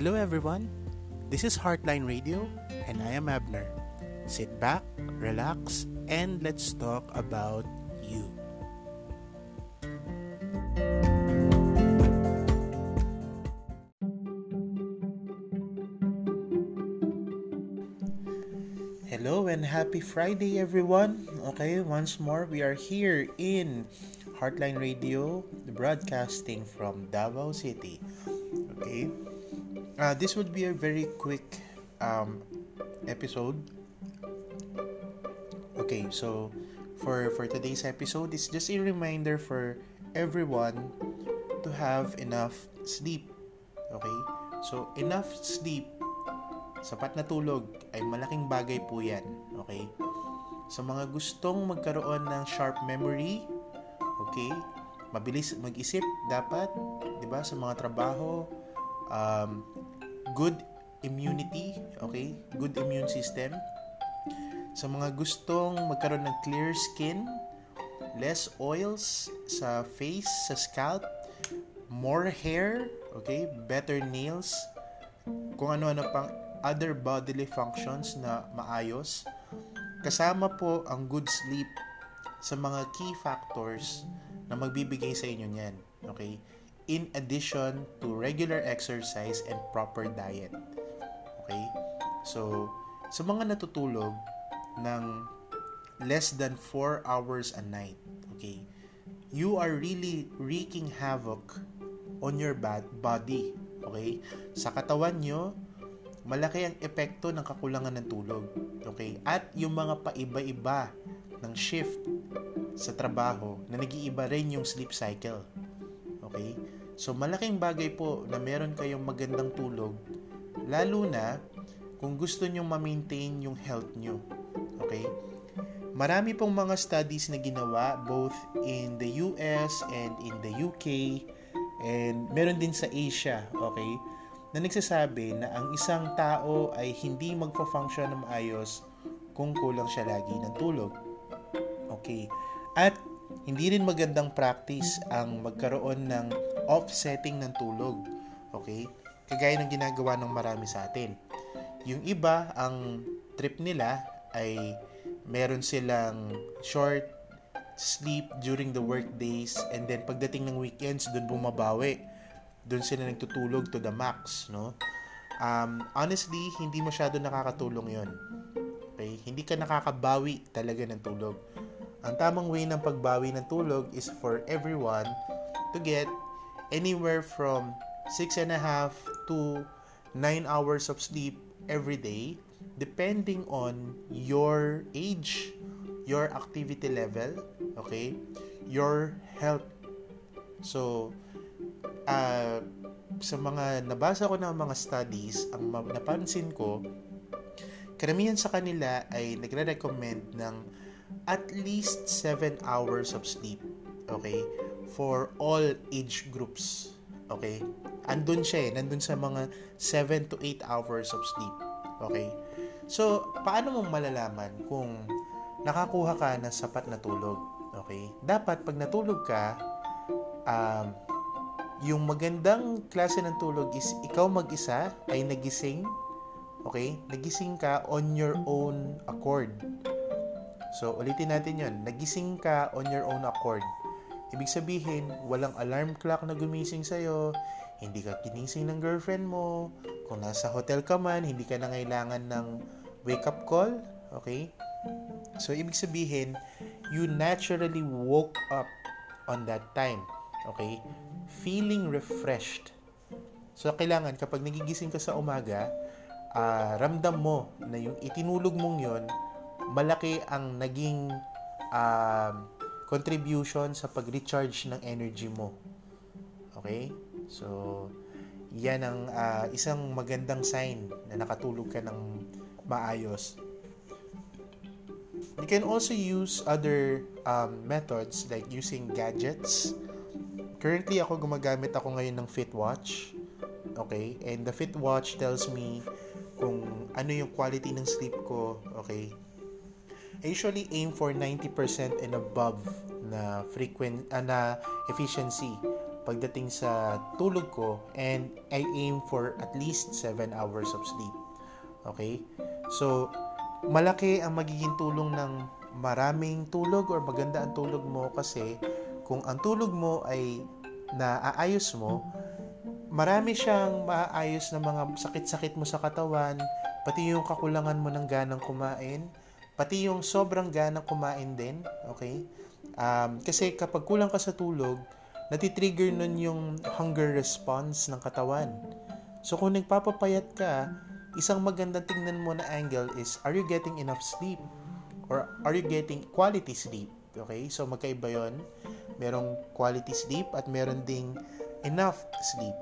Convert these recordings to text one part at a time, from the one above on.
Hello everyone. This is Heartline Radio and I am Abner. Sit back, relax, and let's talk about you. Hello and happy Friday everyone. Okay, once more we are here in Heartline Radio, broadcasting from Davao City. Okay. Uh, this would be a very quick um, episode. Okay, so for for today's episode, it's just a reminder for everyone to have enough sleep. Okay? So enough sleep, sapat na tulog ay malaking bagay po 'yan. Okay? Sa mga gustong magkaroon ng sharp memory, okay? Mabilis mag-isip dapat, 'di ba, sa mga trabaho, um, good immunity, okay? Good immune system. Sa mga gustong magkaroon ng clear skin, less oils sa face, sa scalp, more hair, okay? Better nails, kung ano-ano pang other bodily functions na maayos. Kasama po ang good sleep sa mga key factors na magbibigay sa inyo niyan. Okay? In addition to regular exercise and proper diet. Okay? So, sa mga natutulog ng less than 4 hours a night, okay, you are really wreaking havoc on your bad body. Okay? Sa katawan nyo, malaki ang epekto ng kakulangan ng tulog. Okay? At yung mga paiba-iba ng shift sa trabaho na nag-iiba rin yung sleep cycle. Okay? So malaking bagay po na meron kayong magandang tulog lalo na kung gusto nyo ma-maintain yung health nyo. Okay? Marami pong mga studies na ginawa both in the US and in the UK and meron din sa Asia, okay? Na nagsasabi na ang isang tao ay hindi magfa-function ng maayos kung kulang siya lagi ng tulog. Okay. At hindi rin magandang practice ang magkaroon ng offsetting ng tulog. Okay? Kagaya ng ginagawa ng marami sa atin. Yung iba, ang trip nila ay meron silang short sleep during the work days and then pagdating ng weekends, doon bumabawi. Doon sila nagtutulog to the max, no? Um, honestly, hindi masyado nakakatulong yon Okay? Hindi ka nakakabawi talaga ng tulog ang tamang way ng pagbawi ng tulog is for everyone to get anywhere from 6 and a half to 9 hours of sleep every day depending on your age, your activity level, okay? Your health. So, uh, sa mga nabasa ko ng mga studies, ang napansin ko, karamihan sa kanila ay nagre-recommend ng at least 7 hours of sleep. Okay? For all age groups. Okay? Andun siya eh. Nandun sa mga 7 to 8 hours of sleep. Okay? So, paano mong malalaman kung nakakuha ka ng sapat na tulog? Okay? Dapat pag natulog ka, um, yung magandang klase ng tulog is ikaw mag-isa ay nagising. Okay? Nagising ka on your own accord. So, ulitin natin yon. Nagising ka on your own accord. Ibig sabihin, walang alarm clock na gumising sa'yo, hindi ka kinising ng girlfriend mo, kung nasa hotel ka man, hindi ka na kailangan ng wake-up call, okay? So, ibig sabihin, you naturally woke up on that time, okay? Feeling refreshed. So, kailangan, kapag nagigising ka sa umaga, uh, ramdam mo na yung itinulog mong yon malaki ang naging uh, contribution sa pag-recharge ng energy mo. Okay? So, yan ang uh, isang magandang sign na nakatulog ka ng maayos. You can also use other um, methods like using gadgets. Currently, ako gumagamit ako ngayon ng Fitwatch. Okay? And the Fitwatch tells me kung ano yung quality ng sleep ko. Okay? I usually aim for 90% and above na frequent uh, na efficiency pagdating sa tulog ko and I aim for at least 7 hours of sleep. Okay? So, malaki ang magiging tulong ng maraming tulog or maganda ang tulog mo kasi kung ang tulog mo ay naaayos mo, marami siyang maayos na mga sakit-sakit mo sa katawan, pati yung kakulangan mo ng ganang kumain, pati yung sobrang ganang kumain din, okay? Um, kasi kapag kulang ka sa tulog, natitrigger nun yung hunger response ng katawan. So kung nagpapapayat ka, isang magandang tingnan mo na angle is, are you getting enough sleep? Or are you getting quality sleep? Okay? So magkaiba yon Merong quality sleep at meron ding enough sleep.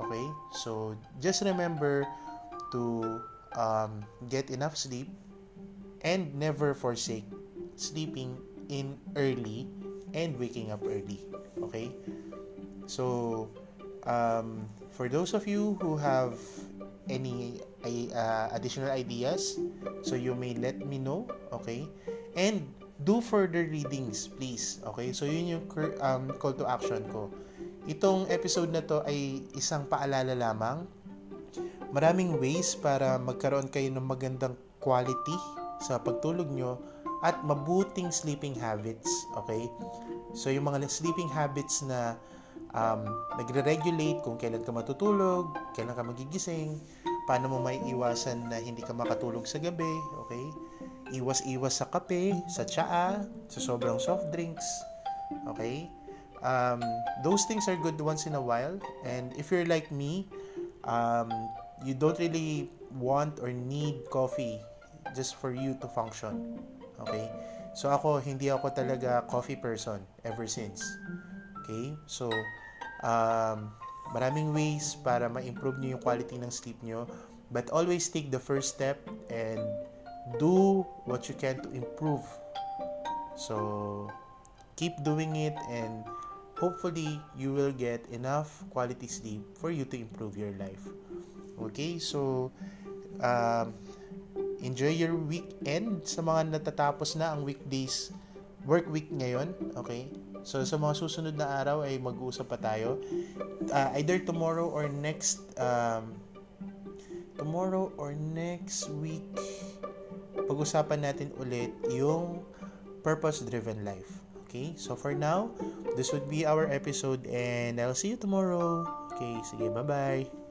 Okay? So, just remember to um, get enough sleep and never forsake sleeping in early and waking up early. Okay? So, um, for those of you who have any uh, additional ideas, so you may let me know. Okay? And do further readings, please. Okay? So, yun yung um, call to action ko Itong episode na to ay isang paalala lamang. Maraming ways para magkaroon kayo ng magandang quality sa pagtulog nyo at mabuting sleeping habits. Okay? So, yung mga sleeping habits na um, nagre-regulate kung kailan ka matutulog, kailan ka magigising, paano mo may iwasan na hindi ka makatulog sa gabi, okay? Iwas-iwas sa kape, sa tsaa, sa sobrang soft drinks, okay? um, those things are good once in a while and if you're like me um, you don't really want or need coffee just for you to function okay? So ako hindi ako talaga coffee person ever since okay? So um, maraming ways para ma-improve niyo yung quality ng sleep niyo but always take the first step and do what you can to improve. So keep doing it and hopefully you will get enough quality sleep for you to improve your life. Okay, so um, enjoy your weekend sa mga natatapos na ang weekdays work week ngayon, okay? So sa mga susunod na araw ay mag-uusap pa tayo. Uh, either tomorrow or next um, tomorrow or next week pag-usapan natin ulit yung purpose driven life. Okay? So for now, this would be our episode and I'll see you tomorrow. Okay, sige, bye-bye.